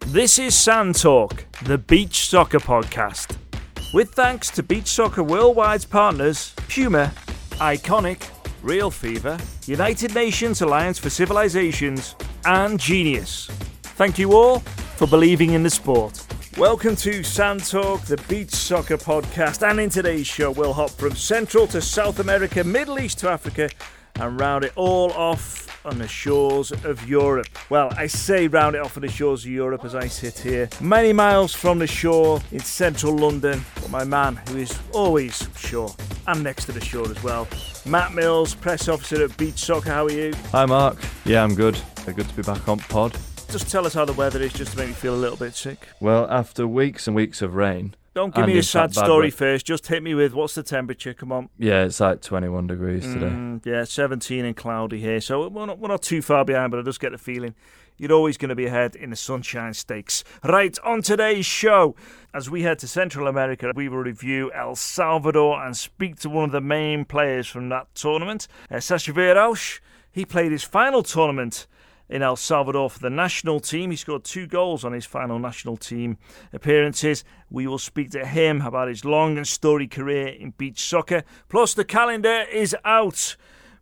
This is Sand Talk, the beach soccer podcast. With thanks to Beach Soccer Worldwide's partners Puma, Iconic, Real Fever, United Nations Alliance for Civilizations, and Genius. Thank you all for believing in the sport. Welcome to Sand Talk, the beach soccer podcast, and in today's show, we'll hop from Central to South America, Middle East to Africa, and round it all off on the shores of Europe. Well, I say round it off on the shores of Europe as I sit here, many miles from the shore in central London. But my man, who is always shore and next to the shore as well, Matt Mills, press officer at Beach Soccer. How are you? Hi, Mark. Yeah, I'm good. Good to be back on pod. Just tell us how the weather is, just to make me feel a little bit sick. Well, after weeks and weeks of rain, don't give me a sad story weather. first. Just hit me with what's the temperature? Come on. yeah, it's like 21 degrees today. Mm, yeah, 17 and cloudy here. So we're not, we're not too far behind, but I just get the feeling you're always going to be ahead in the Sunshine Stakes. Right, on today's show, as we head to Central America, we will review El Salvador and speak to one of the main players from that tournament, uh, Sasha. He played his final tournament in El Salvador for the national team. He scored two goals on his final national team appearances. We will speak to him about his long and storied career in beach soccer. Plus, the calendar is out.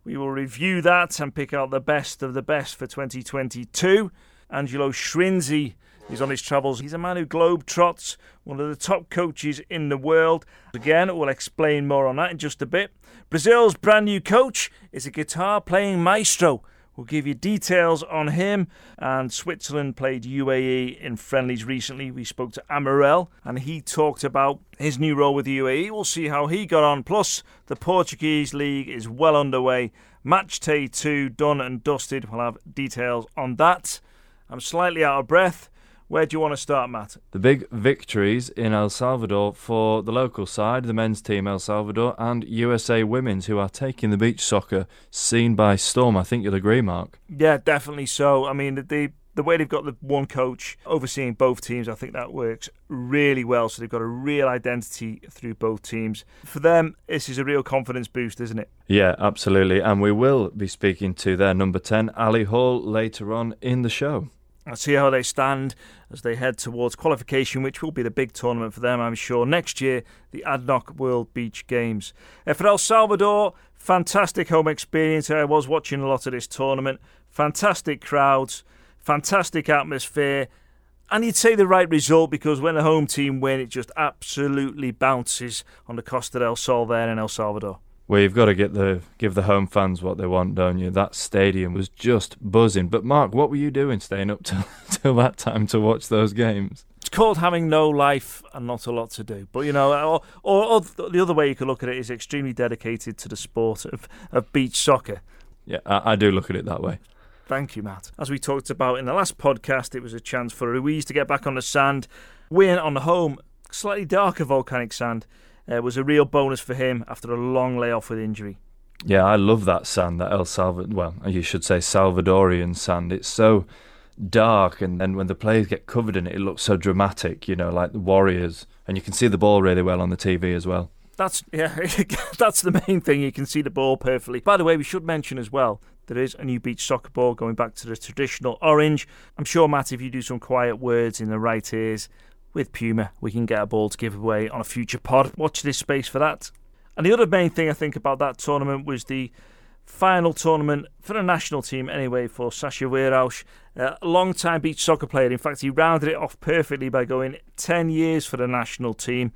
We will review that and pick out the best of the best for 2022. Angelo Schirinzi is on his travels. He's a man who globe trots, one of the top coaches in the world. Again, we'll explain more on that in just a bit. Brazil's brand new coach is a guitar playing maestro. We'll give you details on him. And Switzerland played UAE in friendlies recently. We spoke to Amarelle and he talked about his new role with the UAE. We'll see how he got on. Plus, the Portuguese league is well underway. Match day two done and dusted. We'll have details on that. I'm slightly out of breath. Where do you want to start, Matt? The big victories in El Salvador for the local side, the men's team El Salvador, and USA Women's, who are taking the beach soccer scene by storm. I think you'll agree, Mark. Yeah, definitely so. I mean, the the way they've got the one coach overseeing both teams, I think that works really well. So they've got a real identity through both teams. For them, this is a real confidence boost, isn't it? Yeah, absolutely. And we will be speaking to their number 10, Ali Hall, later on in the show. I'll see how they stand as they head towards qualification, which will be the big tournament for them, I'm sure. Next year, the ADNOC World Beach Games. For El Salvador, fantastic home experience. I was watching a lot of this tournament. Fantastic crowds, fantastic atmosphere. And you'd say the right result because when the home team win, it just absolutely bounces on the Costa del Sol there in El Salvador. Well, you've got to get the give the home fans what they want, don't you? That stadium was just buzzing. But Mark, what were you doing staying up till till that time to watch those games? It's called having no life and not a lot to do. But you know, or, or, or the other way you could look at it is extremely dedicated to the sport of, of beach soccer. Yeah, I, I do look at it that way. Thank you, Matt. As we talked about in the last podcast, it was a chance for Ruiz to get back on the sand, win on the home, slightly darker volcanic sand. Uh, was a real bonus for him after a long layoff with injury. Yeah, I love that sand, that El Salvador. Well, you should say Salvadorian sand. It's so dark, and then when the players get covered in it, it looks so dramatic. You know, like the Warriors, and you can see the ball really well on the TV as well. That's yeah, that's the main thing. You can see the ball perfectly. By the way, we should mention as well there is a new beach soccer ball going back to the traditional orange. I'm sure Matt, if you do some quiet words in the right ears with Puma, we can get a ball to give away on a future pod. Watch this space for that. And the other main thing I think about that tournament was the final tournament for the national team anyway for Sasha Wehrauch, uh, a long-time beach soccer player. In fact, he rounded it off perfectly by going 10 years for the national team.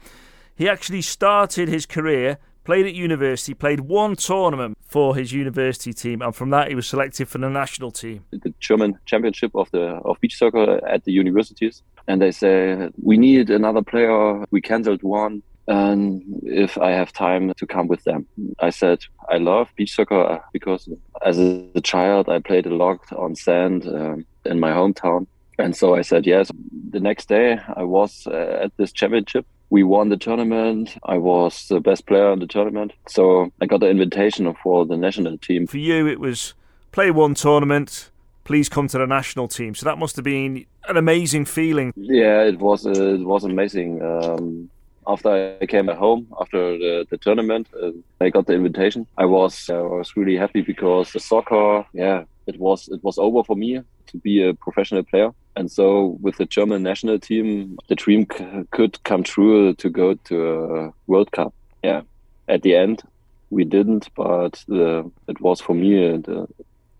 He actually started his career, played at university, played one tournament for his university team, and from that he was selected for the national team. The German championship of the of beach soccer at the universities, and they say we need another player. We cancelled one and if I have time to come with them. I said I love beach soccer because as a child I played a lot on sand um, in my hometown, and so I said yes. The next day I was uh, at this championship. We won the tournament. I was the best player in the tournament, so I got the invitation for the national team. For you, it was play one tournament. Please come to the national team. So that must have been an amazing feeling. Yeah, it was. Uh, it was amazing. Um, after I came home after the, the tournament, uh, I got the invitation. I was uh, I was really happy because the soccer, yeah, it was it was over for me to be a professional player. And so with the German national team, the dream c- could come true to go to a World Cup. Yeah, at the end we didn't, but the, it was for me the,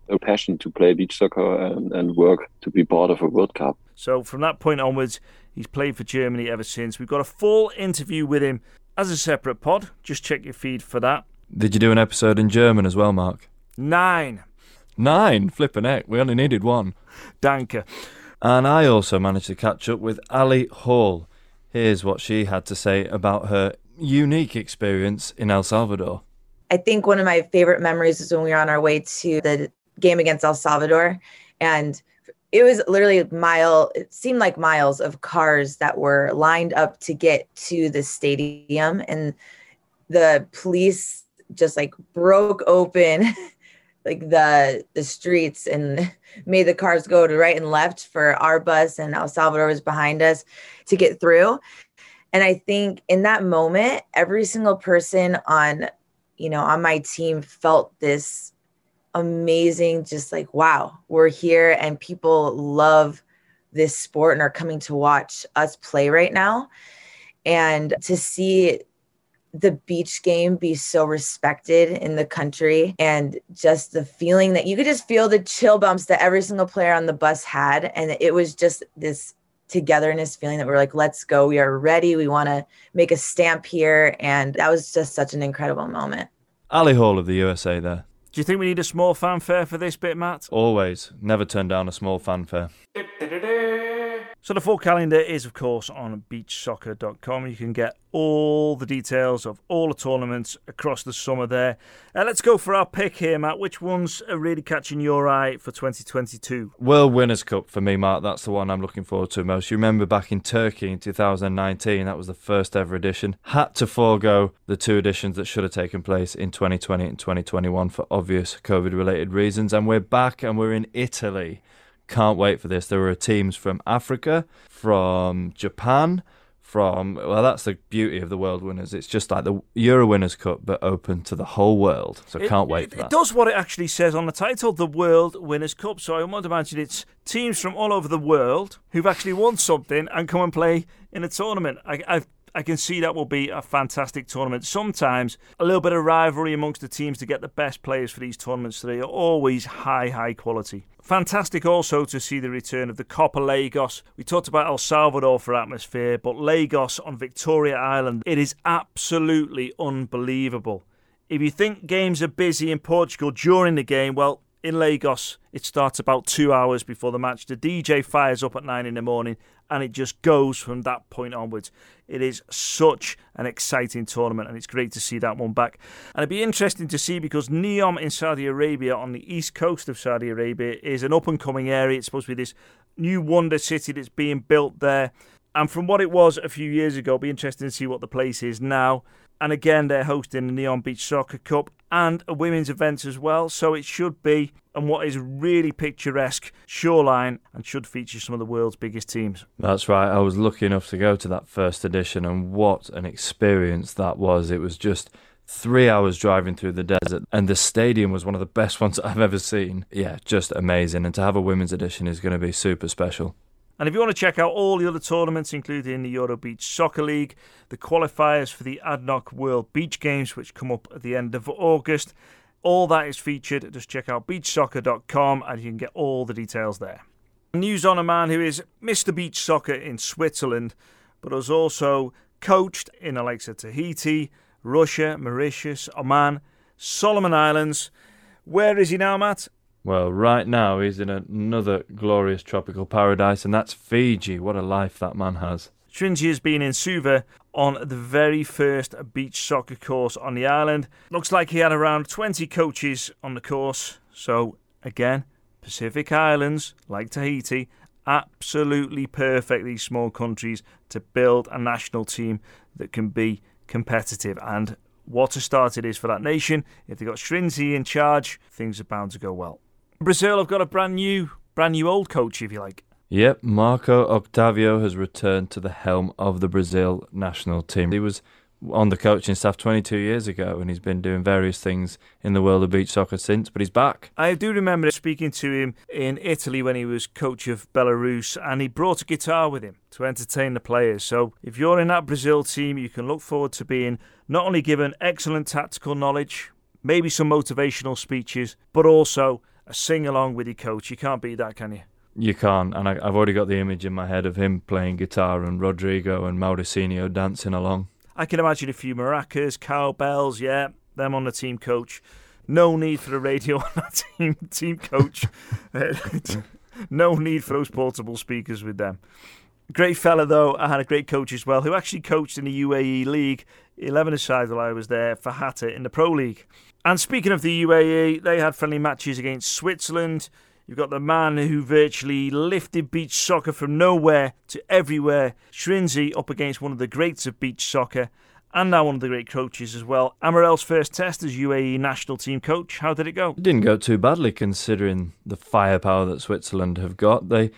a passion to play beach soccer and, and work to be part of a World Cup. So from that point onwards, he's played for Germany ever since. We've got a full interview with him as a separate pod. Just check your feed for that. Did you do an episode in German as well, Mark? Nine. Nine? Flipping heck. We only needed one. Danke. And I also managed to catch up with Ali Hall. Here's what she had to say about her unique experience in El Salvador. I think one of my favorite memories is when we were on our way to the game against El Salvador. And it was literally a mile it seemed like miles of cars that were lined up to get to the stadium. And the police just like broke open like the the streets and made the cars go to right and left for our bus and El Salvador was behind us to get through. And I think in that moment every single person on you know on my team felt this amazing just like wow we're here and people love this sport and are coming to watch us play right now. And to see the beach game be so respected in the country and just the feeling that you could just feel the chill bumps that every single player on the bus had. And it was just this togetherness feeling that we're like let's go. We are ready. We want to make a stamp here. And that was just such an incredible moment. Ali hall of the usa there do you think we need a small fanfare for this bit, Matt? Always. Never turn down a small fanfare. So the full calendar is, of course, on beachsoccer.com. You can get all the details of all the tournaments across the summer there. Uh, let's go for our pick here, Matt. Which ones are really catching your eye for 2022? World Winners' Cup for me, Mark. That's the one I'm looking forward to most. You remember back in Turkey in 2019, that was the first ever edition. Had to forego the two editions that should have taken place in 2020 and 2021 for obvious COVID related reasons. And we're back and we're in Italy. Can't wait for this. There were teams from Africa, from Japan, from well that's the beauty of the world winners. It's just like the euro winners cup but open to the whole world. So it, can't wait it, for that. it does what it actually says on the title the world winners cup. So i want to imagine it's teams from all over the world who've actually won something and come and play in a tournament. I, I've I can see that will be a fantastic tournament. Sometimes a little bit of rivalry amongst the teams to get the best players for these tournaments. They are always high, high quality. Fantastic also to see the return of the Copa Lagos. We talked about El Salvador for atmosphere, but Lagos on Victoria Island, it is absolutely unbelievable. If you think games are busy in Portugal during the game, well, in Lagos, it starts about two hours before the match. The DJ fires up at nine in the morning and it just goes from that point onwards. It is such an exciting tournament, and it's great to see that one back. And it'd be interesting to see because Neom in Saudi Arabia, on the east coast of Saudi Arabia, is an up and coming area. It's supposed to be this new wonder city that's being built there. And from what it was a few years ago, it'll be interesting to see what the place is now. And again, they're hosting the Neom Beach Soccer Cup. And a women's event as well. So it should be and what is really picturesque shoreline and should feature some of the world's biggest teams. That's right. I was lucky enough to go to that first edition, and what an experience that was! It was just three hours driving through the desert, and the stadium was one of the best ones I've ever seen. Yeah, just amazing. And to have a women's edition is going to be super special. And if you want to check out all the other tournaments, including the Euro Beach Soccer League, the qualifiers for the ADNOC World Beach Games, which come up at the end of August, all that is featured. Just check out beachsoccer.com and you can get all the details there. News on a man who is Mr. Beach Soccer in Switzerland, but has also coached in of Tahiti, Russia, Mauritius, Oman, Solomon Islands. Where is he now, Matt? Well, right now he's in another glorious tropical paradise, and that's Fiji. What a life that man has. Schirinzi has been in Suva on the very first beach soccer course on the island. Looks like he had around 20 coaches on the course. So, again, Pacific Islands, like Tahiti, absolutely perfect, these small countries, to build a national team that can be competitive. And what a start it is for that nation. If they've got Schirinzi in charge, things are bound to go well. Brazil have got a brand new, brand new old coach, if you like. Yep, Marco Octavio has returned to the helm of the Brazil national team. He was on the coaching staff 22 years ago and he's been doing various things in the world of beach soccer since, but he's back. I do remember speaking to him in Italy when he was coach of Belarus and he brought a guitar with him to entertain the players. So if you're in that Brazil team, you can look forward to being not only given excellent tactical knowledge, maybe some motivational speeches, but also a sing along with your coach. You can't beat that, can you? You can't, and I, have already got the image in my head of him playing guitar and Rodrigo and Mauricinho dancing along. I can imagine a few maracas, cowbells, yeah, them on the team coach. No need for the radio on that team team coach. no need for those portable speakers with them. Great fella though. I had a great coach as well, who actually coached in the UAE League, 11 aside while I was there for Hatta in the Pro League. And speaking of the UAE, they had friendly matches against Switzerland. You've got the man who virtually lifted beach soccer from nowhere to everywhere, Schirinzi, up against one of the greats of beach soccer, and now one of the great coaches as well. Amarelle's first test as UAE national team coach. How did it go? It didn't go too badly considering the firepower that Switzerland have got. They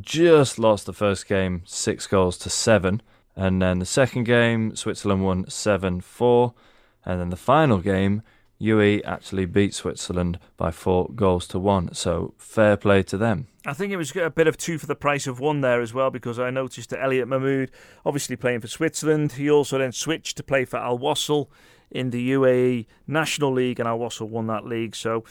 just lost the first game six goals to seven. And then the second game, Switzerland won 7 4. And then the final game, UE actually beat Switzerland by four goals to one. So fair play to them. I think it was a bit of two for the price of one there as well because I noticed that Eliott Mounoud, obviously playing for Switzerland, he also then switched to play for Al Wasl in the UAE National League, and Al Wasl won that league. So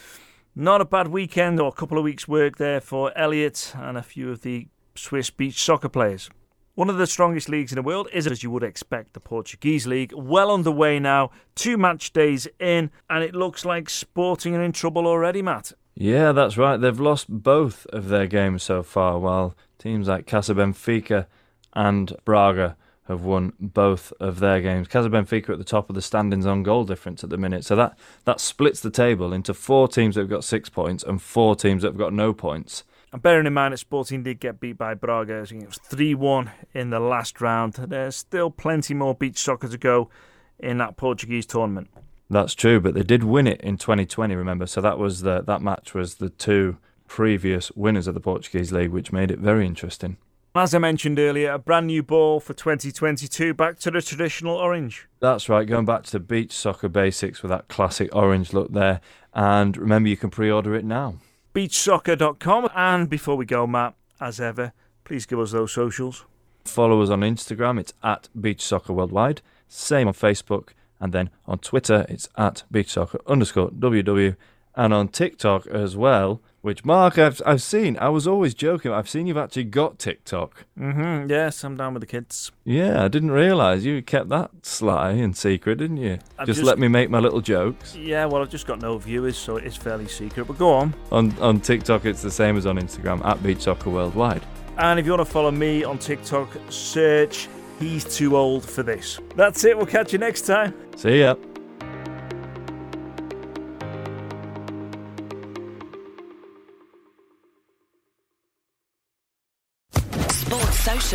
not a bad weekend or a couple of weeks' work there for Eliott and a few of the Swiss beach soccer players. One of the strongest leagues in the world is, as you would expect, the Portuguese league. Well underway now, two match days in, and it looks like Sporting are in trouble already, Matt. Yeah, that's right. They've lost both of their games so far, while teams like Casa Benfica and Braga have won both of their games. Casa Benfica at the top of the standings on goal difference at the minute, so that that splits the table into four teams that have got six points and four teams that have got no points. And bearing in mind that Sporting did get beat by Braga, I think it was 3 1 in the last round. There's still plenty more beach soccer to go in that Portuguese tournament. That's true, but they did win it in 2020, remember? So that was the, that match was the two previous winners of the Portuguese league, which made it very interesting. As I mentioned earlier, a brand new ball for 2022, back to the traditional orange. That's right, going back to the beach soccer basics with that classic orange look there. And remember, you can pre order it now beachsoccer.com. And before we go, Matt, as ever, please give us those socials. Follow us on Instagram, it's at Beach Soccer Worldwide. Same on Facebook. And then on Twitter, it's at Beach Soccer underscore WW. And on TikTok as well, which Mark, I've, I've seen. I was always joking. I've seen you've actually got TikTok. Mm-hmm. Yes, I'm down with the kids. Yeah, I didn't realise you kept that sly and secret, didn't you? Just, just, let me make my little jokes. Yeah, well, I've just got no viewers, so it is fairly secret. But go on. On on TikTok, it's the same as on Instagram at Beach Soccer Worldwide. And if you want to follow me on TikTok, search He's Too Old for This. That's it. We'll catch you next time. See ya.